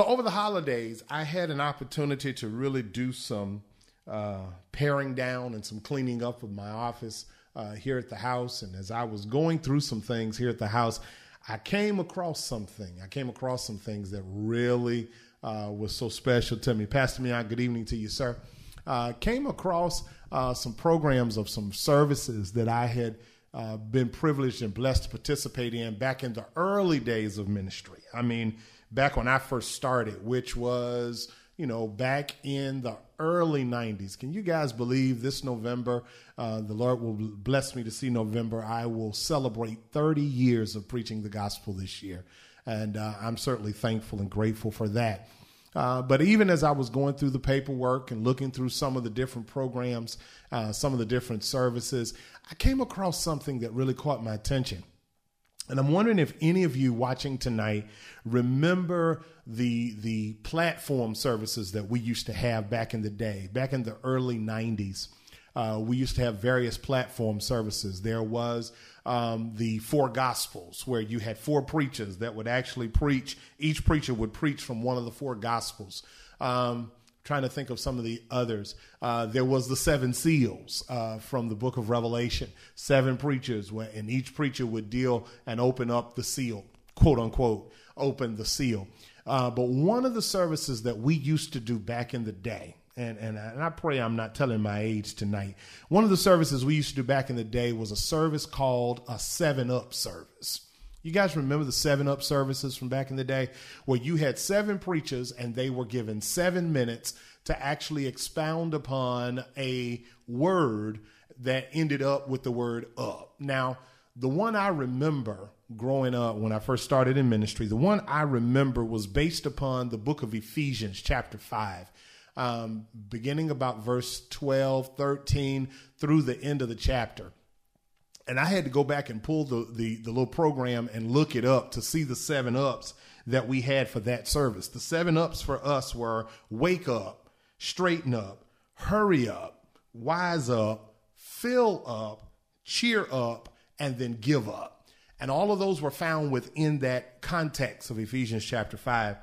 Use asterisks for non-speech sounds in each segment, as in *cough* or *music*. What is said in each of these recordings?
So over the holidays, I had an opportunity to really do some uh, paring down and some cleaning up of my office uh, here at the house. And as I was going through some things here at the house, I came across something. I came across some things that really uh, was so special to me. Pastor Mion, good evening to you, sir. Uh, came across uh, some programs of some services that I had uh, been privileged and blessed to participate in back in the early days of ministry. I mean, back when I first started, which was, you know, back in the early 90s. Can you guys believe this November, uh, the Lord will bless me to see November, I will celebrate 30 years of preaching the gospel this year. And uh, I'm certainly thankful and grateful for that. Uh, but even as I was going through the paperwork and looking through some of the different programs, uh, some of the different services, I came across something that really caught my attention. And I'm wondering if any of you watching tonight remember the the platform services that we used to have back in the day, back in the early 90s. Uh, we used to have various platform services. There was um, the four gospels, where you had four preachers that would actually preach. Each preacher would preach from one of the four gospels. Um, trying to think of some of the others. Uh, there was the seven seals uh, from the book of Revelation. Seven preachers, and each preacher would deal and open up the seal, quote unquote, open the seal. Uh, but one of the services that we used to do back in the day, and, and, and I pray I'm not telling my age tonight. One of the services we used to do back in the day was a service called a Seven Up service. You guys remember the seven up services from back in the day where you had seven preachers and they were given seven minutes to actually expound upon a word that ended up with the word up. Now, the one I remember growing up when I first started in ministry, the one I remember was based upon the book of Ephesians, chapter 5. Um, beginning about verse 12, 13 through the end of the chapter and I had to go back and pull the, the, the little program and look it up to see the seven ups that we had for that service. The seven ups for us were wake up, straighten up, hurry up, wise up, fill up, cheer up, and then give up. And all of those were found within that context of Ephesians chapter 5.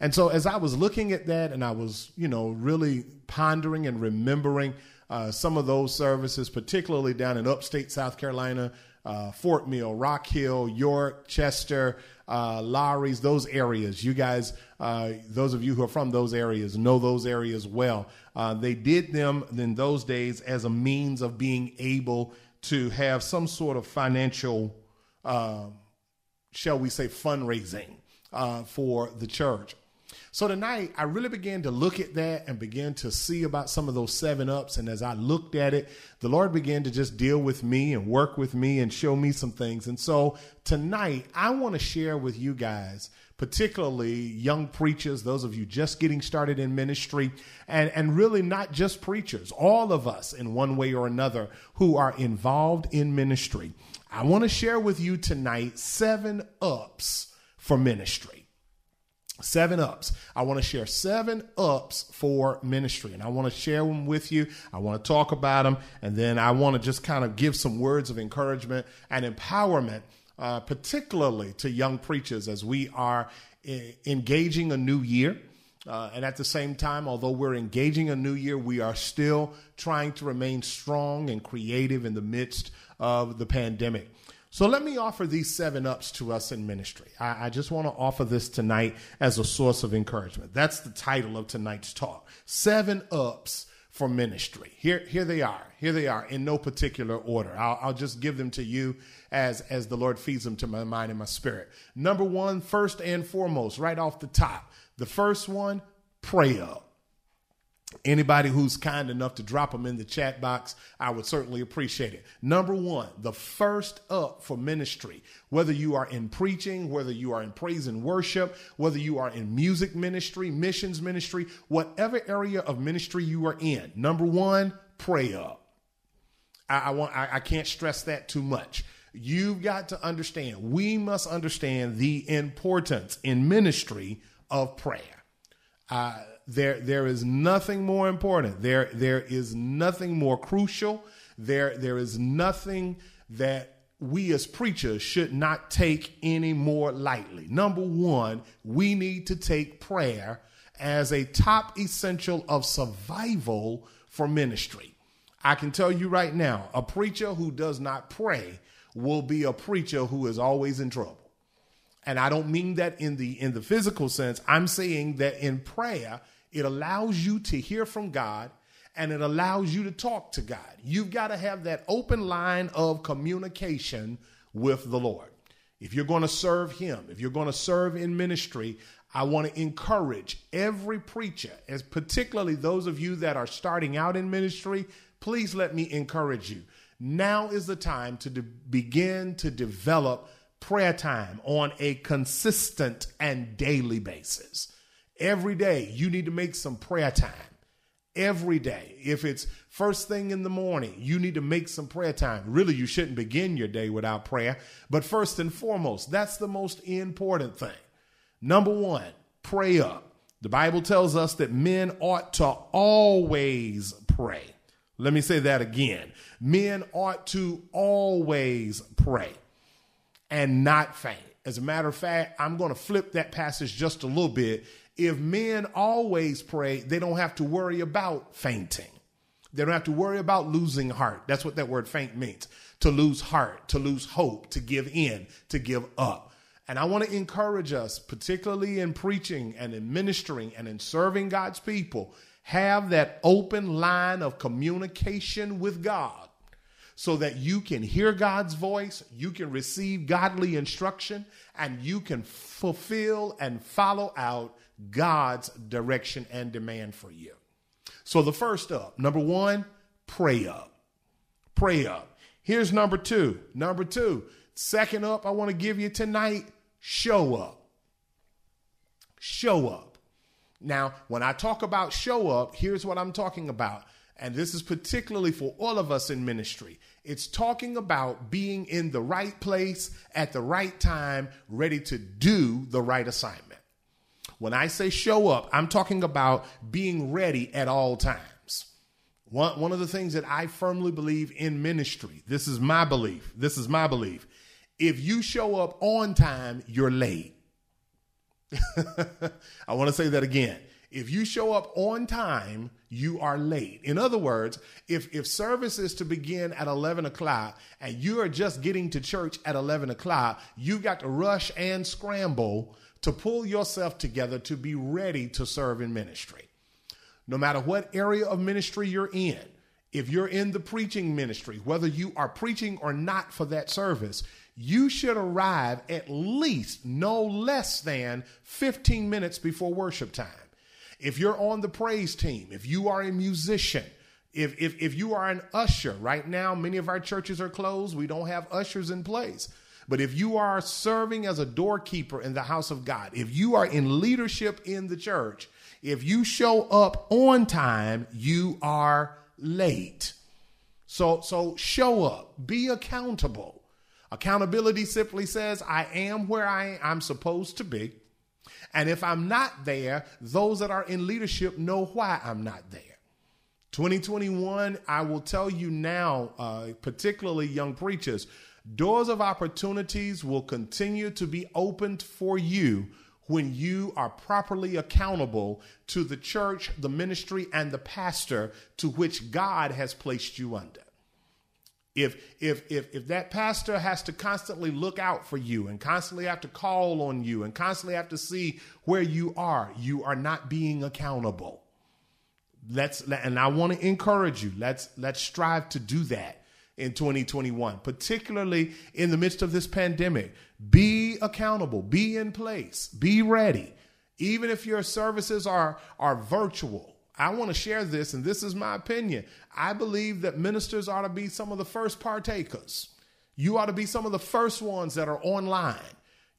And so as I was looking at that and I was, you know, really pondering and remembering uh, some of those services, particularly down in upstate South Carolina, uh, Fort Mill, Rock Hill, York, Chester, uh, Lowrys, those areas. You guys, uh, those of you who are from those areas, know those areas well. Uh, they did them in those days as a means of being able to have some sort of financial, uh, shall we say, fundraising uh, for the church. So tonight, I really began to look at that and began to see about some of those seven ups. And as I looked at it, the Lord began to just deal with me and work with me and show me some things. And so tonight, I want to share with you guys particularly young preachers, those of you just getting started in ministry, and, and really not just preachers, all of us in one way or another who are involved in ministry. I want to share with you tonight seven ups for ministry. Seven ups. I want to share seven ups for ministry, and I want to share them with you. I want to talk about them, and then I want to just kind of give some words of encouragement and empowerment, uh, particularly to young preachers as we are I- engaging a new year. Uh, and at the same time, although we're engaging a new year, we are still trying to remain strong and creative in the midst of the pandemic. So let me offer these seven ups to us in ministry. I, I just want to offer this tonight as a source of encouragement. That's the title of tonight's talk. Seven ups for ministry. Here, here they are. Here they are in no particular order. I'll, I'll just give them to you as, as the Lord feeds them to my mind and my spirit. Number one, first and foremost, right off the top. The first one, pray up. Anybody who's kind enough to drop them in the chat box, I would certainly appreciate it. Number one, the first up for ministry, whether you are in preaching, whether you are in praise and worship, whether you are in music ministry, missions ministry, whatever area of ministry you are in, number one, pray up. I, I want I, I can't stress that too much. You've got to understand, we must understand the importance in ministry of prayer. Uh, there, there is nothing more important. There, there is nothing more crucial. There, there is nothing that we as preachers should not take any more lightly. Number one, we need to take prayer as a top essential of survival for ministry. I can tell you right now, a preacher who does not pray will be a preacher who is always in trouble. And I don't mean that in the in the physical sense. I'm saying that in prayer, it allows you to hear from God and it allows you to talk to God. You've got to have that open line of communication with the Lord. If you're going to serve Him, if you're going to serve in ministry, I want to encourage every preacher, as particularly those of you that are starting out in ministry, please let me encourage you. Now is the time to de- begin to develop prayer time on a consistent and daily basis. Every day, you need to make some prayer time every day. If it's first thing in the morning, you need to make some prayer time. Really, you shouldn't begin your day without prayer. But first and foremost, that's the most important thing. Number one, pray up. The Bible tells us that men ought to always pray. Let me say that again. Men ought to always pray and not faint. As a matter of fact, I'm going to flip that passage just a little bit if men always pray, they don't have to worry about fainting. They don't have to worry about losing heart. That's what that word faint means to lose heart, to lose hope, to give in, to give up. And I want to encourage us, particularly in preaching and in ministering and in serving God's people, have that open line of communication with God so that you can hear God's voice, you can receive godly instruction, and you can fulfill and follow out God's direction and demand for you. So the first up, number one, pray up. Pray up. Here's number two. Number two, second up, I want to give you tonight, show up. Show up. Now, when I talk about show up, here's what I'm talking about. And this is particularly for all of us in ministry. It's talking about being in the right place at the right time, ready to do the right assignment. When I say show up, I'm talking about being ready at all times. One, one of the things that I firmly believe in ministry, this is my belief, this is my belief. If you show up on time, you're late. *laughs* I want to say that again. If you show up on time, you are late. In other words, if, if service is to begin at 11 o'clock and you are just getting to church at 11 o'clock, you got to rush and scramble to pull yourself together to be ready to serve in ministry. No matter what area of ministry you're in, if you're in the preaching ministry, whether you are preaching or not for that service, you should arrive at least no less than 15 minutes before worship time. If you're on the praise team, if you are a musician, if, if, if you are an usher, right now, many of our churches are closed. We don't have ushers in place. But if you are serving as a doorkeeper in the house of God, if you are in leadership in the church, if you show up on time, you are late. So so show up, be accountable. Accountability simply says I am where I I'm supposed to be. And if I'm not there, those that are in leadership know why I'm not there. 2021, I will tell you now, uh, particularly young preachers, Doors of opportunities will continue to be opened for you when you are properly accountable to the church, the ministry, and the pastor to which God has placed you under. If, if, if, if that pastor has to constantly look out for you and constantly have to call on you and constantly have to see where you are, you are not being accountable. Let's, and I want to encourage you. Let's, let's strive to do that in 2021, particularly in the midst of this pandemic. Be accountable, be in place, be ready. Even if your services are, are virtual, I want to share this, and this is my opinion. I believe that ministers ought to be some of the first partakers. You ought to be some of the first ones that are online.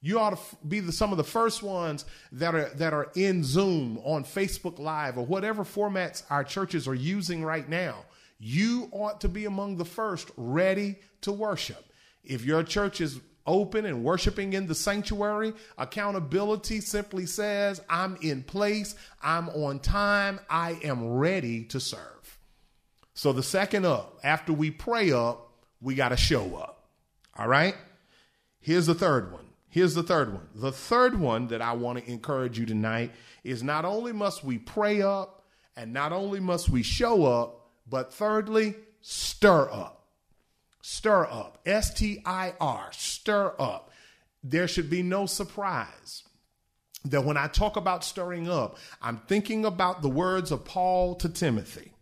You ought to be the, some of the first ones that are that are in Zoom, on Facebook Live, or whatever formats our churches are using right now you ought to be among the first ready to worship. If your church is open and worshiping in the sanctuary, accountability simply says, I'm in place, I'm on time, I am ready to serve. So the second up, after we pray up, we got to show up. All right? Here's the third one. Here's the third one. The third one that I want to encourage you tonight is not only must we pray up and not only must we show up, but thirdly, stir up. Stir up. S T I R. Stir up. There should be no surprise that when I talk about stirring up, I'm thinking about the words of Paul to Timothy.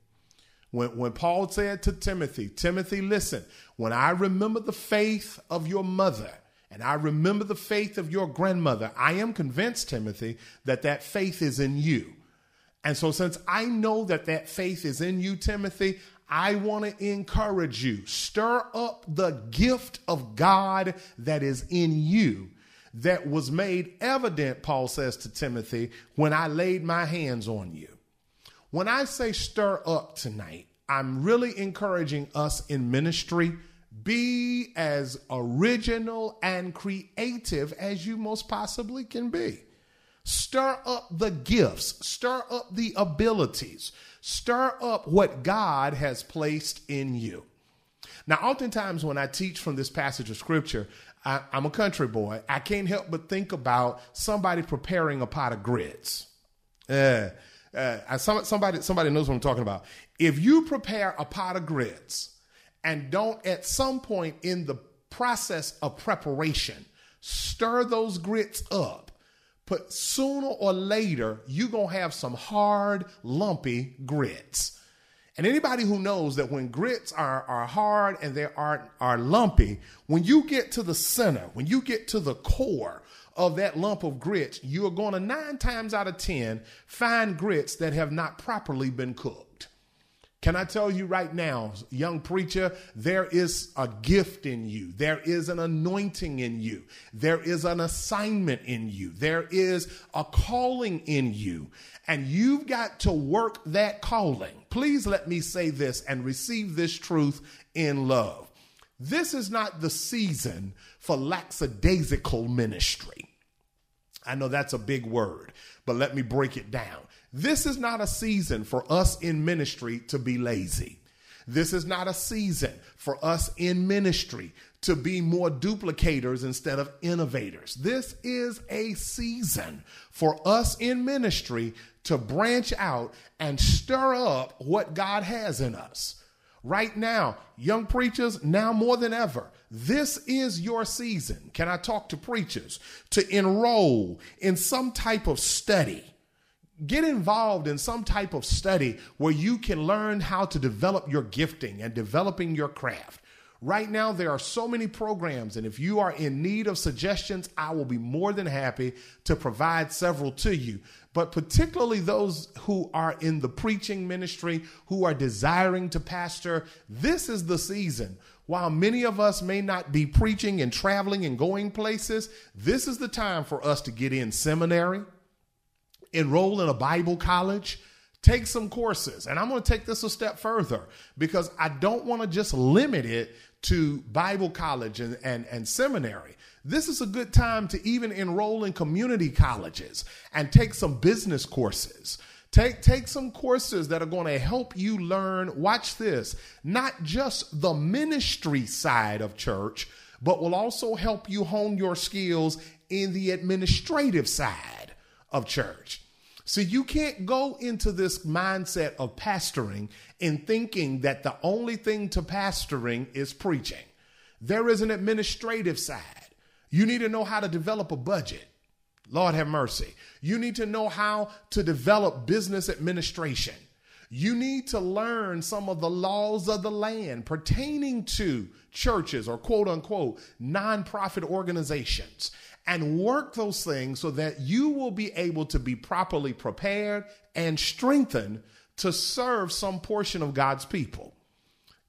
When, when Paul said to Timothy, Timothy, listen, when I remember the faith of your mother and I remember the faith of your grandmother, I am convinced, Timothy, that that faith is in you. And so, since I know that that faith is in you, Timothy, I want to encourage you stir up the gift of God that is in you that was made evident, Paul says to Timothy, when I laid my hands on you. When I say stir up tonight, I'm really encouraging us in ministry be as original and creative as you most possibly can be. Stir up the gifts, stir up the abilities, stir up what God has placed in you. Now, oftentimes when I teach from this passage of scripture, I, am a country boy. I can't help but think about somebody preparing a pot of grits. Uh, uh, somebody, somebody knows what I'm talking about. If you prepare a pot of grits and don't at some point in the process of preparation stir those grits up, but sooner or later you're going to have some hard, lumpy grits. And anybody who knows that when grits are, are hard and they are, are lumpy, when you get to the center, when you get to the core of that lump of grits, you are going to nine times out of 10 find grits that have not properly been cooked. Can I tell you right now, young preacher, there is a gift in you. There is an anointing in you. There is an assignment in you. There is a calling in you. And you've got to work that calling. Please let me say this and receive this truth in love. This is not the season for lackadaisical ministry. I know that's a big word, but let me break it down. This is not a season for us in ministry to be lazy. This is not a season for us in ministry to be more duplicators instead of innovators. This is a season for us in ministry to branch out and stir up what God has in us. Right now, young preachers, now more than ever, this is your season. Can I talk to preachers to enroll in some type of study? Get involved in some type of study where you can learn how to develop your gifting and developing your craft. Right now, there are so many programs, and if you are in need of suggestions, I will be more than happy to provide several to you. But particularly those who are in the preaching ministry, who are desiring to pastor, this is the season. While many of us may not be preaching and traveling and going places, this is the time for us to get in seminary enroll in a Bible college, take some courses. And I'm going to take this a step further because I don't want to just limit it to Bible college and, and, and seminary. This is a good time to even enroll in community colleges and take some business courses. Take, take some courses that are going to help you learn, watch this, not just the ministry side of church, but will also help you hone your skills in the administrative side of church. So you can't go into this mindset of pastoring in thinking that the only thing to pastoring is preaching. There is an administrative side. You need to know how to develop a budget. Lord have mercy. You need to know how to develop business administration. You need to learn some of the laws of the land pertaining to churches or quote unquote nonprofit organizations and work those things so that you will be able to be properly prepared and strengthened to serve some portion of God's people.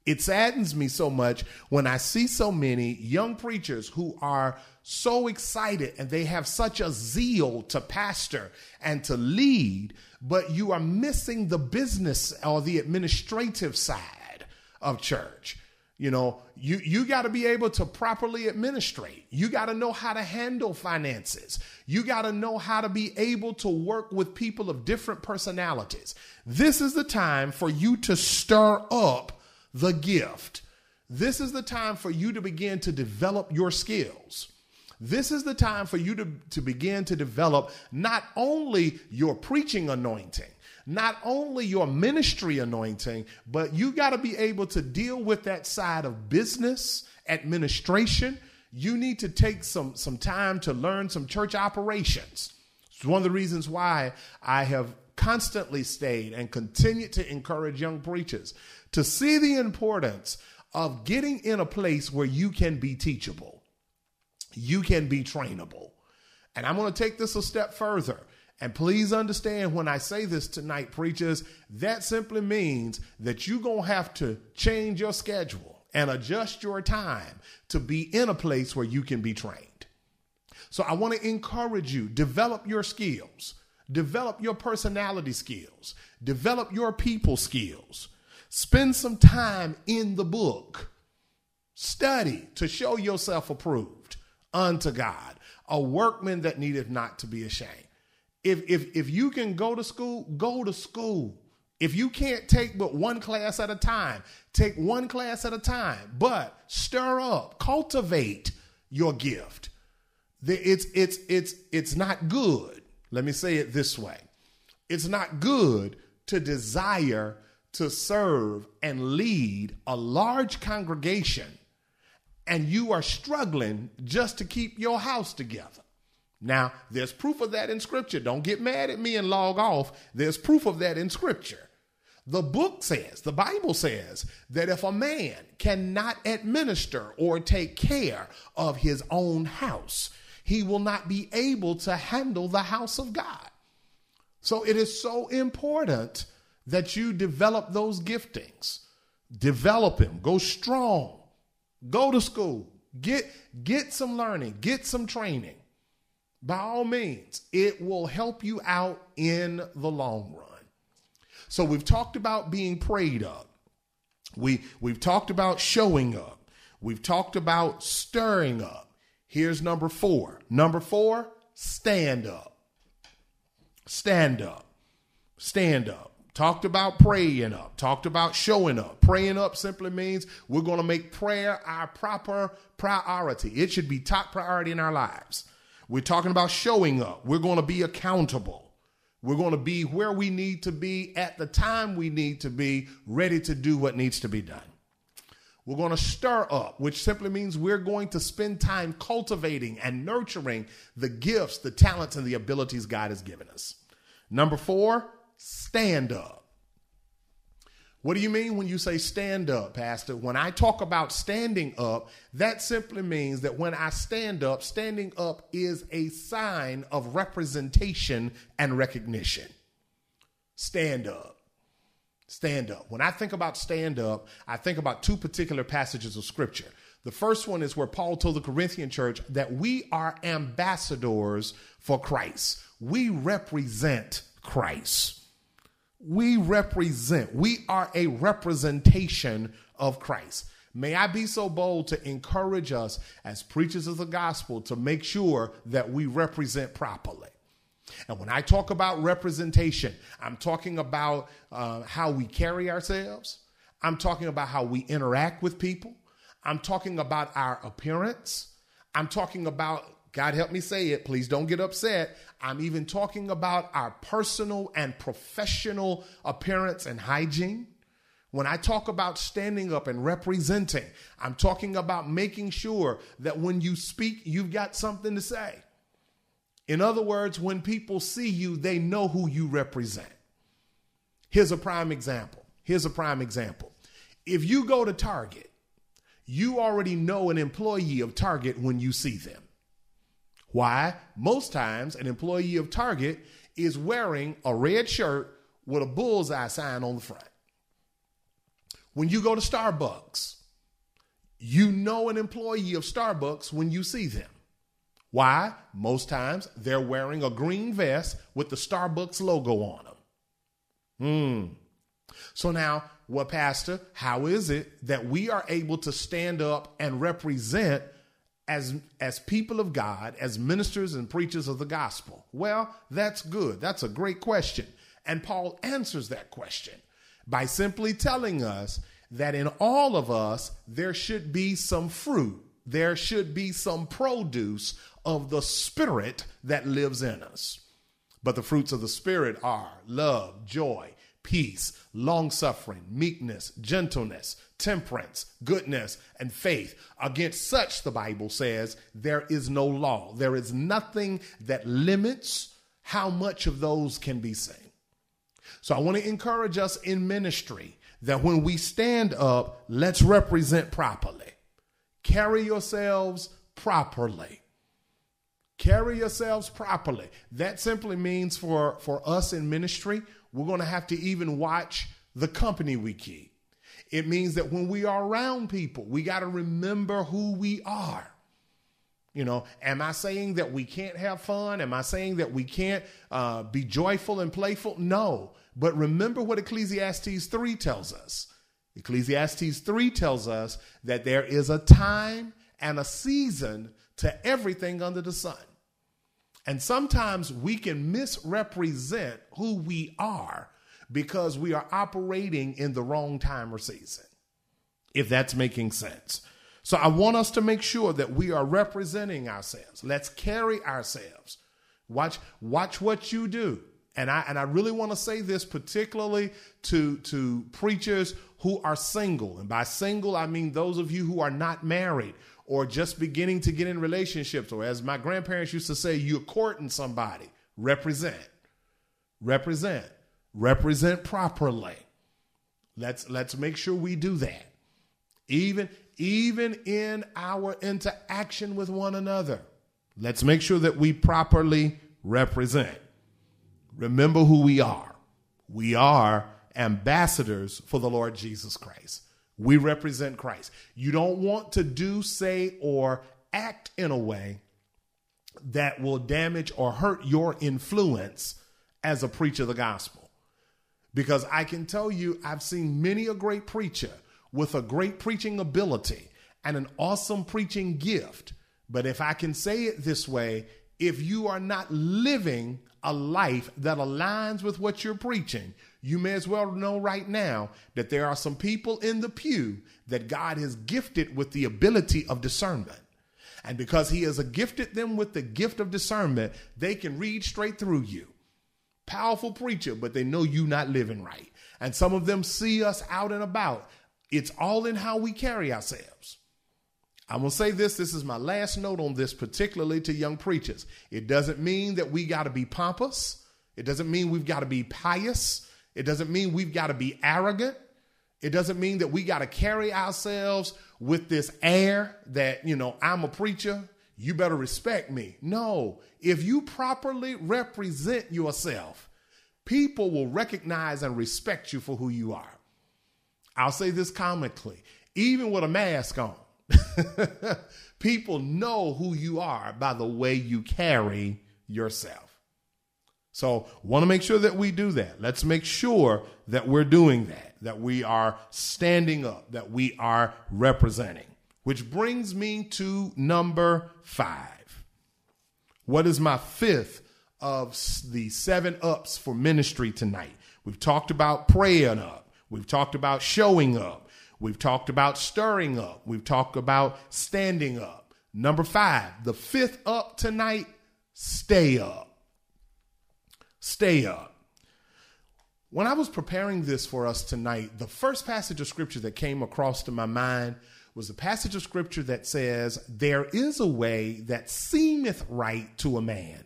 It saddens me so much when I see so many young preachers who are so excited and they have such a zeal to pastor and to lead, but you are missing the business or the administrative side of church. You know, you, you got to be able to properly administrate. You got to know how to handle finances. You got to know how to be able to work with people of different personalities. This is the time for you to stir up the gift. This is the time for you to begin to develop your skills. This is the time for you to, to begin to develop not only your preaching anointing, not only your ministry anointing, but you got to be able to deal with that side of business, administration. You need to take some, some time to learn some church operations. It's one of the reasons why I have constantly stayed and continued to encourage young preachers to see the importance of getting in a place where you can be teachable, you can be trainable. And I'm going to take this a step further. And please understand when I say this tonight, preachers, that simply means that you're going to have to change your schedule and adjust your time to be in a place where you can be trained. So I want to encourage you, develop your skills, develop your personality skills, develop your people skills. Spend some time in the book. Study to show yourself approved unto God, a workman that needeth not to be ashamed if if if you can go to school, go to school. If you can't take but one class at a time, take one class at a time. But stir up, cultivate your gift. It's it's it's it's not good. Let me say it this way. It's not good to desire to serve and lead a large congregation and you are struggling just to keep your house together. Now, there's proof of that in Scripture. Don't get mad at me and log off. There's proof of that in Scripture. The book says, the Bible says, that if a man cannot administer or take care of his own house, he will not be able to handle the house of God. So it is so important that you develop those giftings. Develop them. Go strong. Go to school. Get, get some learning. Get some training by all means, it will help you out in the long run. So we've talked about being prayed up. We we've talked about showing up. We've talked about stirring up. Here's number 4. Number 4, stand up. Stand up. Stand up. Talked about praying up, talked about showing up. Praying up simply means we're going to make prayer our proper priority. It should be top priority in our lives. We're talking about showing up. We're going to be accountable. We're going to be where we need to be at the time we need to be, ready to do what needs to be done. We're going to stir up, which simply means we're going to spend time cultivating and nurturing the gifts, the talents, and the abilities God has given us. Number four, stand up. What do you mean when you say stand up, Pastor? When I talk about standing up, that simply means that when I stand up, standing up is a sign of representation and recognition. Stand up. Stand up. When I think about stand up, I think about two particular passages of scripture. The first one is where Paul told the Corinthian church that we are ambassadors for Christ. We represent Christ we represent, we are a representation of Christ. May I be so bold to encourage us as preachers of the gospel to make sure that we represent properly. And when I talk about representation, I'm talking about uh, how we carry ourselves. I'm talking about how we interact with people. I'm talking about our appearance. I'm talking about God help me say it, please don't get upset. I'm even talking about our personal and professional appearance and hygiene. When I talk about standing up and representing, I'm talking about making sure that when you speak, you've got something to say. In other words, when people see you, they know who you represent. Here's a prime example. Here's a prime example. If you go to Target, you already know an employee of Target when you see them. Why? Most times, an employee of Target is wearing a red shirt with a bullseye sign on the front. When you go to Starbucks, you know an employee of Starbucks when you see them. Why? Most times they're wearing a green vest with the Starbucks logo on them. Hmm. So now, what, Pastor, how is it that we are able to stand up and represent as as people of God, as ministers and preachers of the gospel? Well, that's good. That's a great question. And Paul answers that question by simply telling us that in all of us there should be some fruit, there should be some produce of the Spirit that lives in us. But the fruits of the Spirit are love, joy, peace, long suffering, meekness, gentleness, temperance, goodness, and faith. Against such, the Bible says, there is no law. There is nothing that limits how much of those can be seen. So I want to encourage us in ministry that when we stand up, let's represent properly. Carry yourselves properly. Carry yourselves properly. That simply means for, for us in ministry, we're going to have to even watch the company we keep. It means that when we are around people, we got to remember who we are. You know, am I saying that we can't have fun? Am I saying that we can't uh, be joyful and playful? No. But remember what Ecclesiastes 3 tells us. Ecclesiastes 3 tells us that there is a time and a season to everything under the sun. And sometimes we can misrepresent who we are because we are operating in the wrong time or season, if that's making sense. So I want us to make sure that we are representing ourselves. Let's carry ourselves. Watch, watch what you do. And I and I really want to say this particularly to to preachers who are single. And by single, I mean those of you who are not married or just beginning to get in relationships, or as my grandparents used to say, you're courting somebody. Represent. Represent. Represent properly. Let's let's make sure we do that. Even even in our interaction with one another. Let's make sure that we properly represent. Remember who we are. We are ambassadors for the Lord Jesus Christ. We represent Christ. You don't want to do, say, or act in a way that will damage or hurt your influence as a preacher of the gospel. Because I can tell you, I've seen many a great preacher with a great preaching ability and an awesome preaching gift. But if I can say it this way, if you are not living a life that aligns with what you're preaching, you may as well know right now that there are some people in the pew that God has gifted with the ability of discernment. And because He has gifted them with the gift of discernment, they can read straight through you. Powerful preacher, but they know you not living right. And some of them see us out and about. It's all in how we carry ourselves. I'm going to say this. This is my last note on this, particularly to young preachers. It doesn't mean that we got to be pompous. It doesn't mean we've got to be pious. It doesn't mean we've got to be arrogant. It doesn't mean that we got to carry ourselves with this air that, you know, I'm a preacher. You better respect me. No, if you properly represent yourself, people will recognize and respect you for who you are. I'll say this comically, even with a mask on *laughs* People know who you are by the way you carry yourself. So, want to make sure that we do that. Let's make sure that we're doing that, that we are standing up, that we are representing. Which brings me to number five. What is my fifth of the seven ups for ministry tonight? We've talked about praying up, we've talked about showing up, We've talked about stirring up. We've talked about standing up. Number five, the fifth up tonight, stay up. Stay up. When I was preparing this for us tonight, the first passage of scripture that came across to my mind was a passage of scripture that says, There is a way that seemeth right to a man,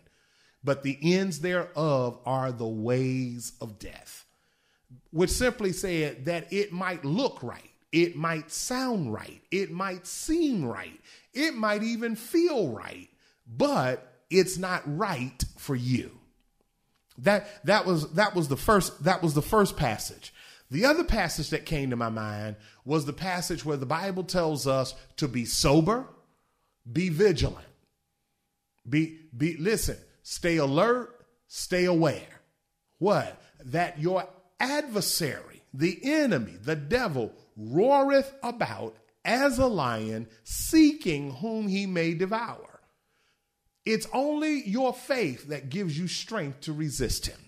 but the ends thereof are the ways of death. Which simply said that it might look right it might sound right. It might seem right. It might even feel right, but it's not right for you. That that was that was the first that was the first passage. The other passage that came to my mind was the passage where the Bible tells us to be sober, be vigilant. Be be listen, stay alert, stay aware. What? That your adversary, the enemy, the devil roareth about as a lion, seeking whom he may devour. It's only your faith that gives you strength to resist him.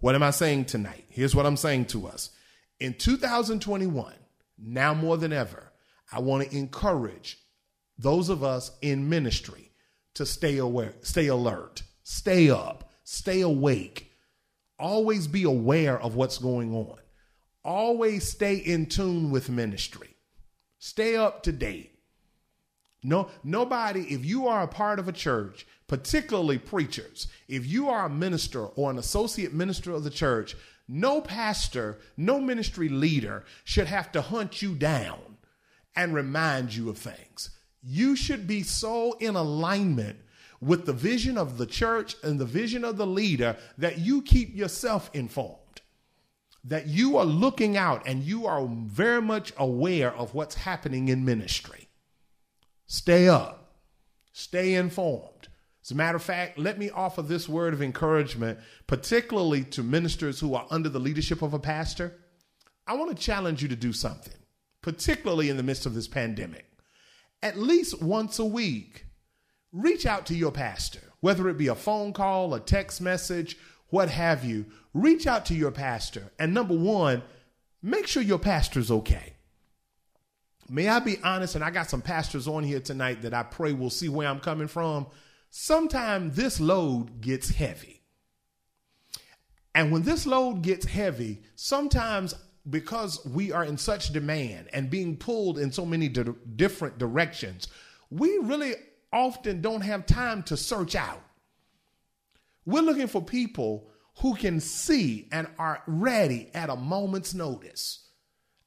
What am I saying tonight? Here's what I'm saying to us In 2021, now more than ever, I want to encourage those of us in ministry to stay aware, stay alert, stay up, stay awake. Always be aware of what's going on. Always stay in tune with ministry. Stay up to date. No, nobody, if you are a part of a church, particularly preachers, if you are a minister or an associate minister of the church, no pastor, no ministry leader should have to hunt you down and remind you of things. You should be so in alignment with the vision of the church and the vision of the leader that you keep yourself informed. That you are looking out and you are very much aware of what's happening in ministry. Stay up, stay informed. As a matter of fact, let me offer this word of encouragement, particularly to ministers who are under the leadership of a pastor. I want to challenge you to do something, particularly in the midst of this pandemic. At least once a week, reach out to your pastor, whether it be a phone call, a text message, what have you. Reach out to your pastor. And number one, make sure your pastor's okay. May I be honest, and I got some pastors on here tonight that I pray will see where I'm coming from. Sometimes this load gets heavy. And when this load gets heavy, sometimes because we are in such demand and being pulled in so many di- different directions, we really often don't have time to search out. We're looking for people who can see and are ready at a moment's notice.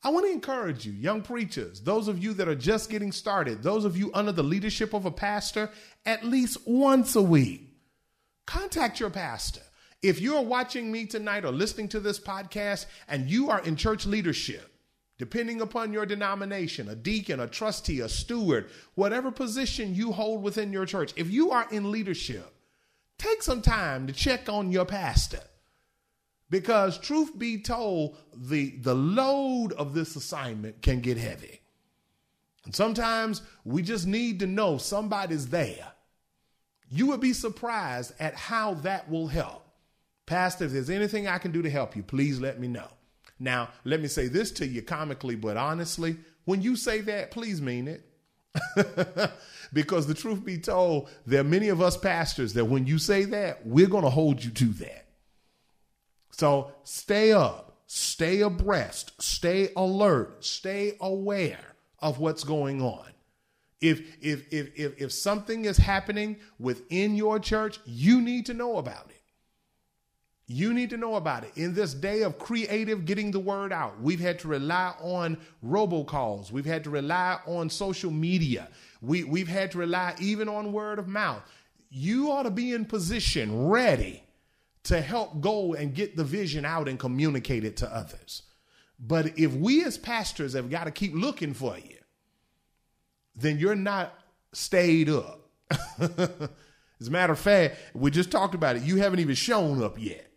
I want to encourage you, young preachers, those of you that are just getting started, those of you under the leadership of a pastor, at least once a week, contact your pastor. If you're watching me tonight or listening to this podcast and you are in church leadership, depending upon your denomination, a deacon, a trustee, a steward, whatever position you hold within your church, if you are in leadership, take some time to check on your pastor. Because truth be told, the, the load of this assignment can get heavy. And sometimes we just need to know somebody's there. You would be surprised at how that will help. Pastor, if there's anything I can do to help you, please let me know. Now, let me say this to you comically, but honestly, when you say that, please mean it. *laughs* because the truth be told, there are many of us pastors that when you say that, we're going to hold you to that. So stay up, stay abreast, stay alert, stay aware of what's going on. If, if, if, if, if something is happening within your church, you need to know about it. You need to know about it. In this day of creative getting the word out, we've had to rely on robocalls. We've had to rely on social media. We, we've had to rely even on word of mouth. You ought to be in position, ready to help go and get the vision out and communicate it to others. But if we as pastors have got to keep looking for you, then you're not stayed up. *laughs* as a matter of fact, we just talked about it. You haven't even shown up yet.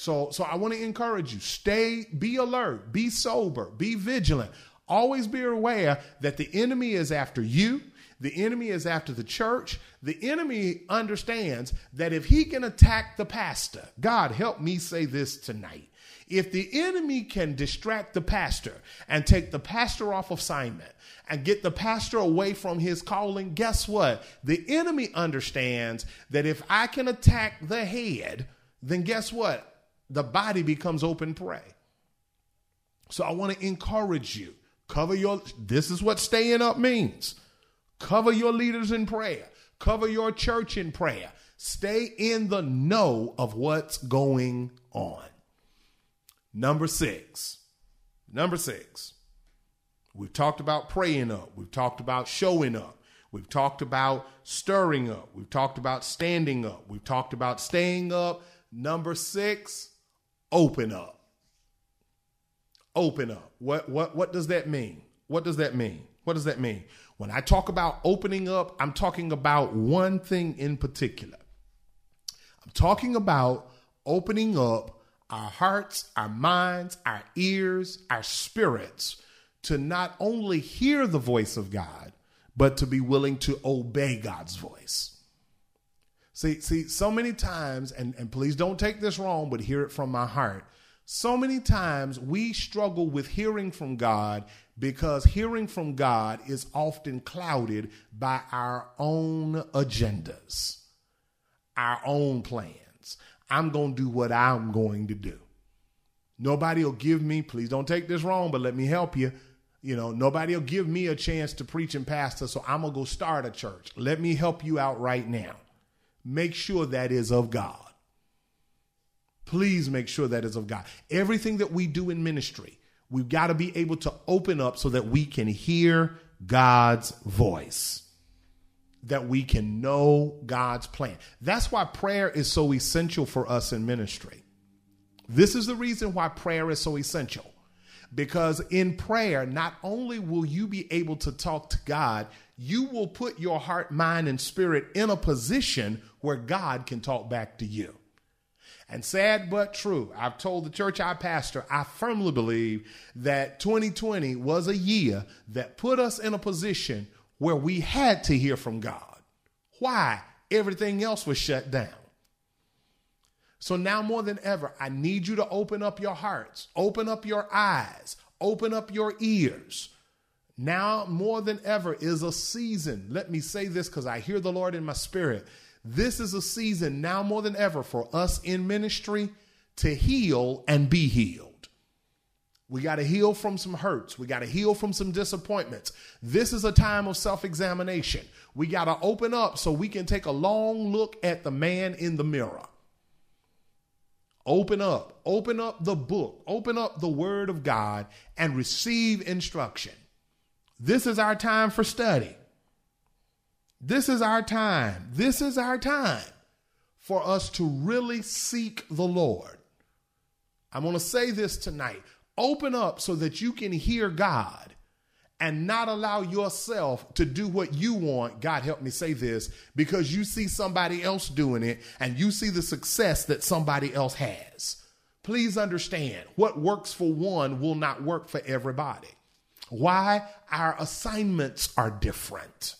So, so I want to encourage you: stay, be alert, be sober, be vigilant. Always be aware that the enemy is after you. The enemy is after the church. The enemy understands that if he can attack the pastor, God help me say this tonight. If the enemy can distract the pastor and take the pastor off assignment and get the pastor away from his calling, guess what? The enemy understands that if I can attack the head, then guess what? The body becomes open prey. So I want to encourage you. Cover your this is what staying up means. Cover your leaders in prayer. Cover your church in prayer. Stay in the know of what's going on. Number 6. Number 6. We've talked about praying up. We've talked about showing up. We've talked about stirring up. We've talked about standing up. We've talked about staying up. Number 6, open up. Open up. What what what does that mean? What does that mean? What does that mean? When I talk about opening up, I'm talking about one thing in particular. I'm talking about opening up our hearts, our minds, our ears, our spirits to not only hear the voice of God, but to be willing to obey God's voice. See, see, so many times, and, and please don't take this wrong, but hear it from my heart. So many times we struggle with hearing from God because hearing from God is often clouded by our own agendas, our own plans. I'm going to do what I'm going to do. Nobody will give me, please don't take this wrong, but let me help you. You know, nobody will give me a chance to preach and pastor, so I'm going to go start a church. Let me help you out right now. Make sure that is of God. Please make sure that is of God. Everything that we do in ministry, we've got to be able to open up so that we can hear God's voice, that we can know God's plan. That's why prayer is so essential for us in ministry. This is the reason why prayer is so essential. Because in prayer, not only will you be able to talk to God, you will put your heart, mind, and spirit in a position where God can talk back to you. And sad but true, I've told the church I pastor, I firmly believe that 2020 was a year that put us in a position where we had to hear from God. Why? Everything else was shut down. So now more than ever, I need you to open up your hearts, open up your eyes, open up your ears. Now more than ever is a season. Let me say this because I hear the Lord in my spirit. This is a season now more than ever for us in ministry to heal and be healed. We got to heal from some hurts. We got to heal from some disappointments. This is a time of self examination. We got to open up so we can take a long look at the man in the mirror. Open up, open up the book, open up the word of God and receive instruction. This is our time for study. This is our time. This is our time for us to really seek the Lord. I'm going to say this tonight. Open up so that you can hear God and not allow yourself to do what you want. God help me say this because you see somebody else doing it and you see the success that somebody else has. Please understand what works for one will not work for everybody. Why? Our assignments are different.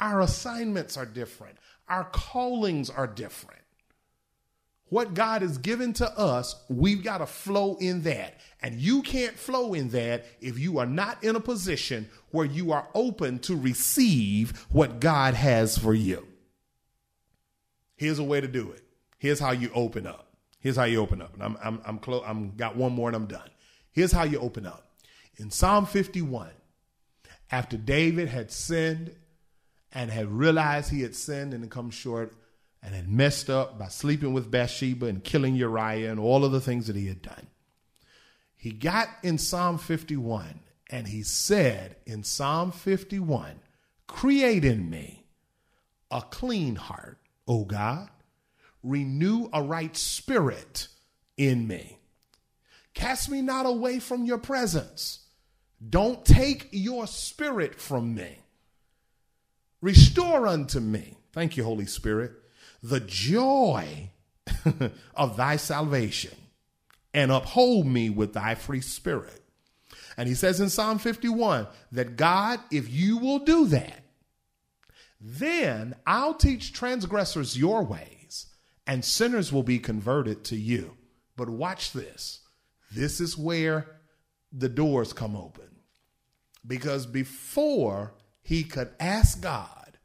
Our assignments are different. Our callings are different. What God has given to us, we've got to flow in that. And you can't flow in that if you are not in a position where you are open to receive what God has for you. Here's a way to do it. Here's how you open up. Here's how you open up. And I'm I'm I'm close. I'm got one more and I'm done. Here's how you open up. In Psalm 51, after David had sinned and had realized he had sinned and had come short and had messed up by sleeping with Bathsheba and killing Uriah and all of the things that he had done. He got in Psalm 51 and he said in Psalm 51, Create in me a clean heart, O God, renew a right spirit in me. Cast me not away from your presence. Don't take your spirit from me. Restore unto me, thank you, Holy Spirit, the joy *laughs* of thy salvation and uphold me with thy free spirit. And he says in Psalm 51 that God, if you will do that, then I'll teach transgressors your ways and sinners will be converted to you. But watch this. This is where the doors come open. Because before he could ask God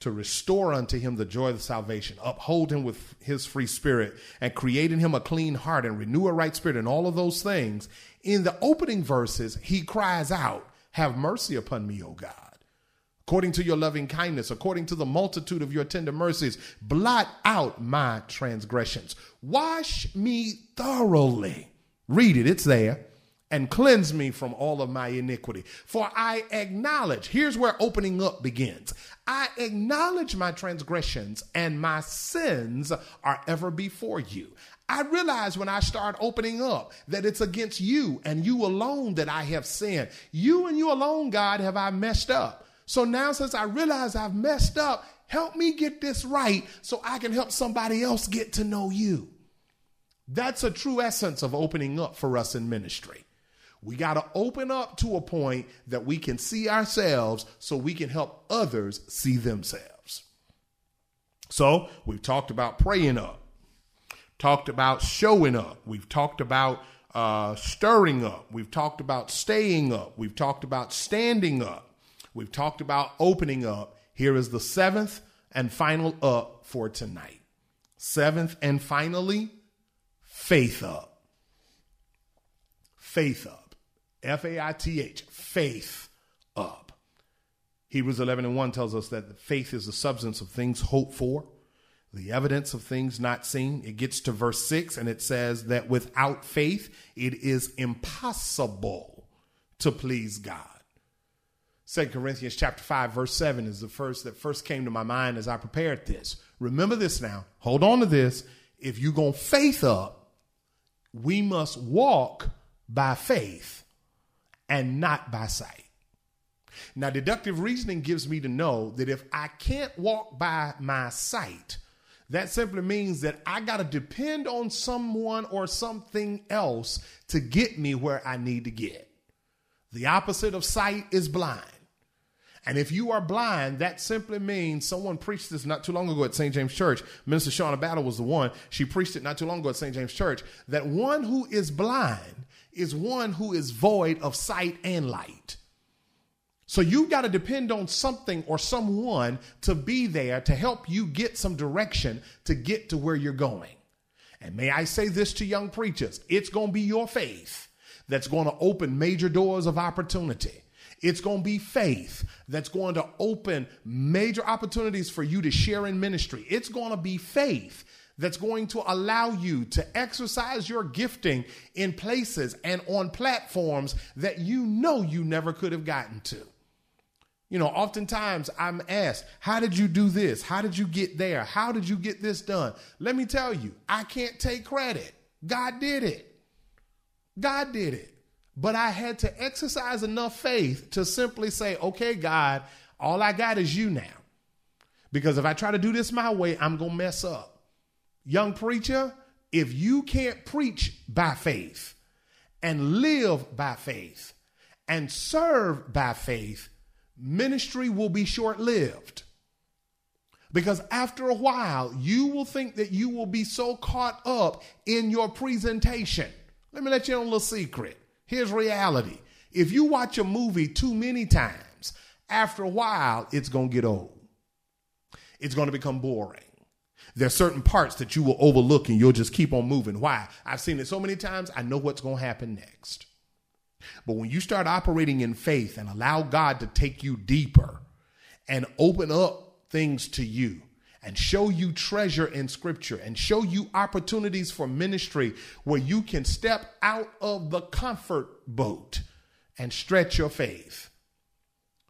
to restore unto him the joy of salvation, uphold him with his free spirit, and create in him a clean heart and renew a right spirit, and all of those things. In the opening verses, he cries out, Have mercy upon me, O God. According to your loving kindness, according to the multitude of your tender mercies, blot out my transgressions. Wash me thoroughly. Read it, it's there and cleanse me from all of my iniquity. For I acknowledge, here's where opening up begins. I acknowledge my transgressions and my sins are ever before you. I realize when I start opening up that it's against you and you alone that I have sinned. You and you alone, God, have I messed up. So now, since I realize I've messed up, help me get this right so I can help somebody else get to know you. That's a true essence of opening up for us in ministry. We got to open up to a point that we can see ourselves so we can help others see themselves. So we've talked about praying up. talked about showing up. We've talked about uh, stirring up. We've talked about staying up. We've talked about standing up. We've talked about opening up. Here is the seventh and final up for tonight. Seventh and finally, faith up. Faith up. F A I T H. Faith up. Hebrews 11 and 1 tells us that faith is the substance of things hoped for the evidence of things not seen. It gets to verse 6 and it says that without faith, it is impossible to please God. 2 Corinthians chapter 5 verse 7 is the first that first came to my mind as I prepared this. Remember this now. Hold on to this. If you're going to faith up, we must walk by faith and not by sight. Now, deductive reasoning gives me to know that if I can't walk by my sight, that simply means that I got to depend on someone or something else to get me where I need to get. The opposite of sight is blind. And if you are blind, that simply means someone preached this not too long ago at St. James Church. Minister Shauna Battle was the one. She preached it not too long ago at St. James Church that one who is blind is one who is void of sight and light. So you've got to depend on something or someone to be there to help you get some direction to get to where you're going. And may I say this to young preachers it's going to be your faith that's going to open major doors of opportunity. It's going to be faith that's going to open major opportunities for you to share in ministry. It's going to be faith that's going to allow you to exercise your gifting in places and on platforms that you know you never could have gotten to. You know, oftentimes I'm asked, How did you do this? How did you get there? How did you get this done? Let me tell you, I can't take credit. God did it. God did it. But I had to exercise enough faith to simply say, Okay, God, all I got is you now. Because if I try to do this my way, I'm going to mess up. Young preacher, if you can't preach by faith and live by faith and serve by faith, ministry will be short lived. Because after a while, you will think that you will be so caught up in your presentation. Let me let you know a little secret. Here's reality. If you watch a movie too many times, after a while, it's going to get old. It's going to become boring. There's certain parts that you will overlook and you'll just keep on moving. Why? I've seen it so many times, I know what's going to happen next. But when you start operating in faith and allow God to take you deeper and open up things to you and show you treasure in scripture and show you opportunities for ministry where you can step out of the comfort boat and stretch your faith.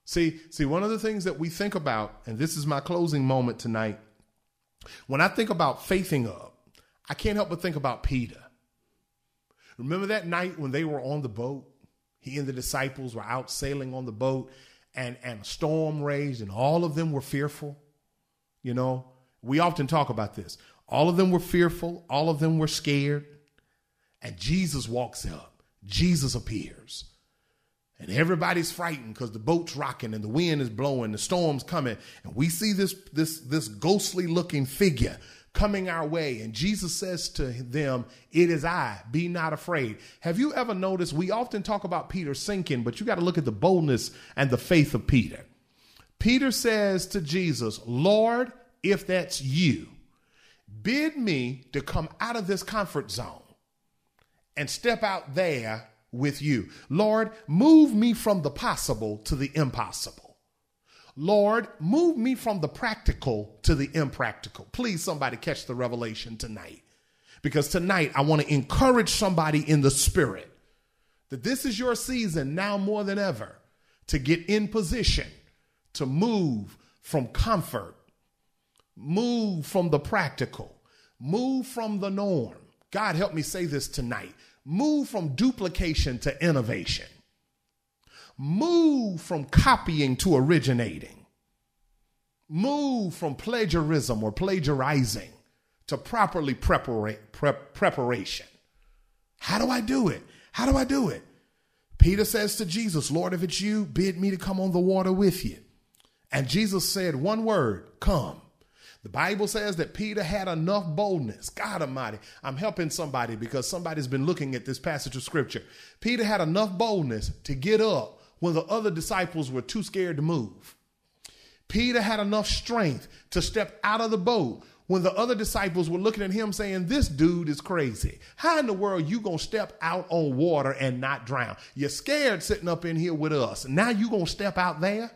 See, see one of the things that we think about and this is my closing moment tonight. When I think about faithing up, I can't help but think about Peter. Remember that night when they were on the boat? He and the disciples were out sailing on the boat and, and a storm raged and all of them were fearful. You know, we often talk about this. All of them were fearful, all of them were scared. And Jesus walks up, Jesus appears. And everybody's frightened because the boat's rocking and the wind is blowing, the storm's coming. And we see this, this, this ghostly looking figure coming our way. And Jesus says to them, It is I, be not afraid. Have you ever noticed? We often talk about Peter sinking, but you got to look at the boldness and the faith of Peter. Peter says to Jesus, Lord, if that's you, bid me to come out of this comfort zone and step out there with you. Lord, move me from the possible to the impossible. Lord, move me from the practical to the impractical. Please, somebody catch the revelation tonight. Because tonight, I want to encourage somebody in the spirit that this is your season now more than ever to get in position to move from comfort, move from the practical, move from the norm. God, help me say this tonight. Move from duplication to innovation move from copying to originating, move from plagiarism or plagiarizing to properly prepara- prep- preparation. How do I do it? How do I do it? Peter says to Jesus, Lord, if it's you, bid me to come on the water with you. And Jesus said one word, come. The Bible says that Peter had enough boldness. God Almighty, I'm helping somebody because somebody's been looking at this passage of scripture. Peter had enough boldness to get up when the other disciples were too scared to move. Peter had enough strength to step out of the boat when the other disciples were looking at him saying, This dude is crazy. How in the world you gonna step out on water and not drown? You're scared sitting up in here with us. Now you gonna step out there?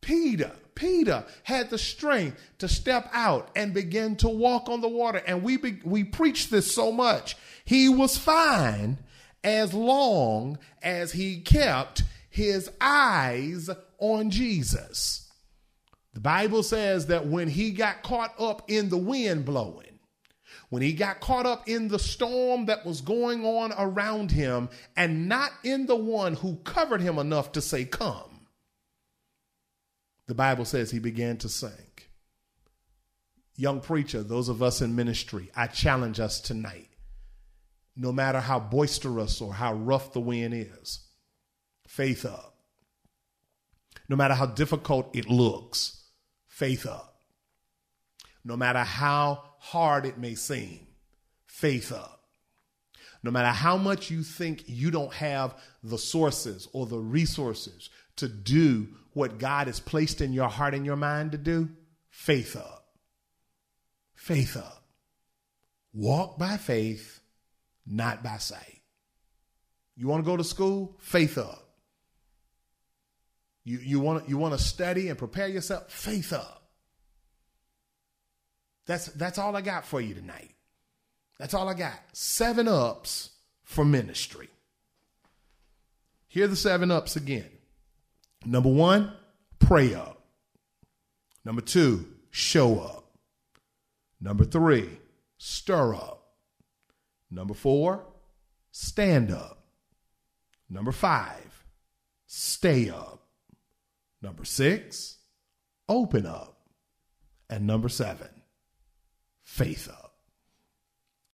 Peter, Peter had the strength to step out and begin to walk on the water. And we be, we preached this so much. He was fine as long as he kept his eyes on Jesus. The Bible says that when he got caught up in the wind blowing, when he got caught up in the storm that was going on around him, and not in the one who covered him enough to say, Come, the Bible says he began to sink. Young preacher, those of us in ministry, I challenge us tonight. No matter how boisterous or how rough the wind is, faith up. No matter how difficult it looks, faith up. No matter how hard it may seem, faith up. No matter how much you think you don't have the sources or the resources to do what God has placed in your heart and your mind to do, faith up. Faith up. Walk by faith, not by sight. You want to go to school? Faith up. You, you want you want to study and prepare yourself? Faith up. That's that's all I got for you tonight. That's all I got. Seven ups for ministry. Here are the seven ups again. Number one, pray up. Number two, show up. Number three, stir up. Number four, stand up. Number five, stay up. Number six, open up. And number seven, faith up.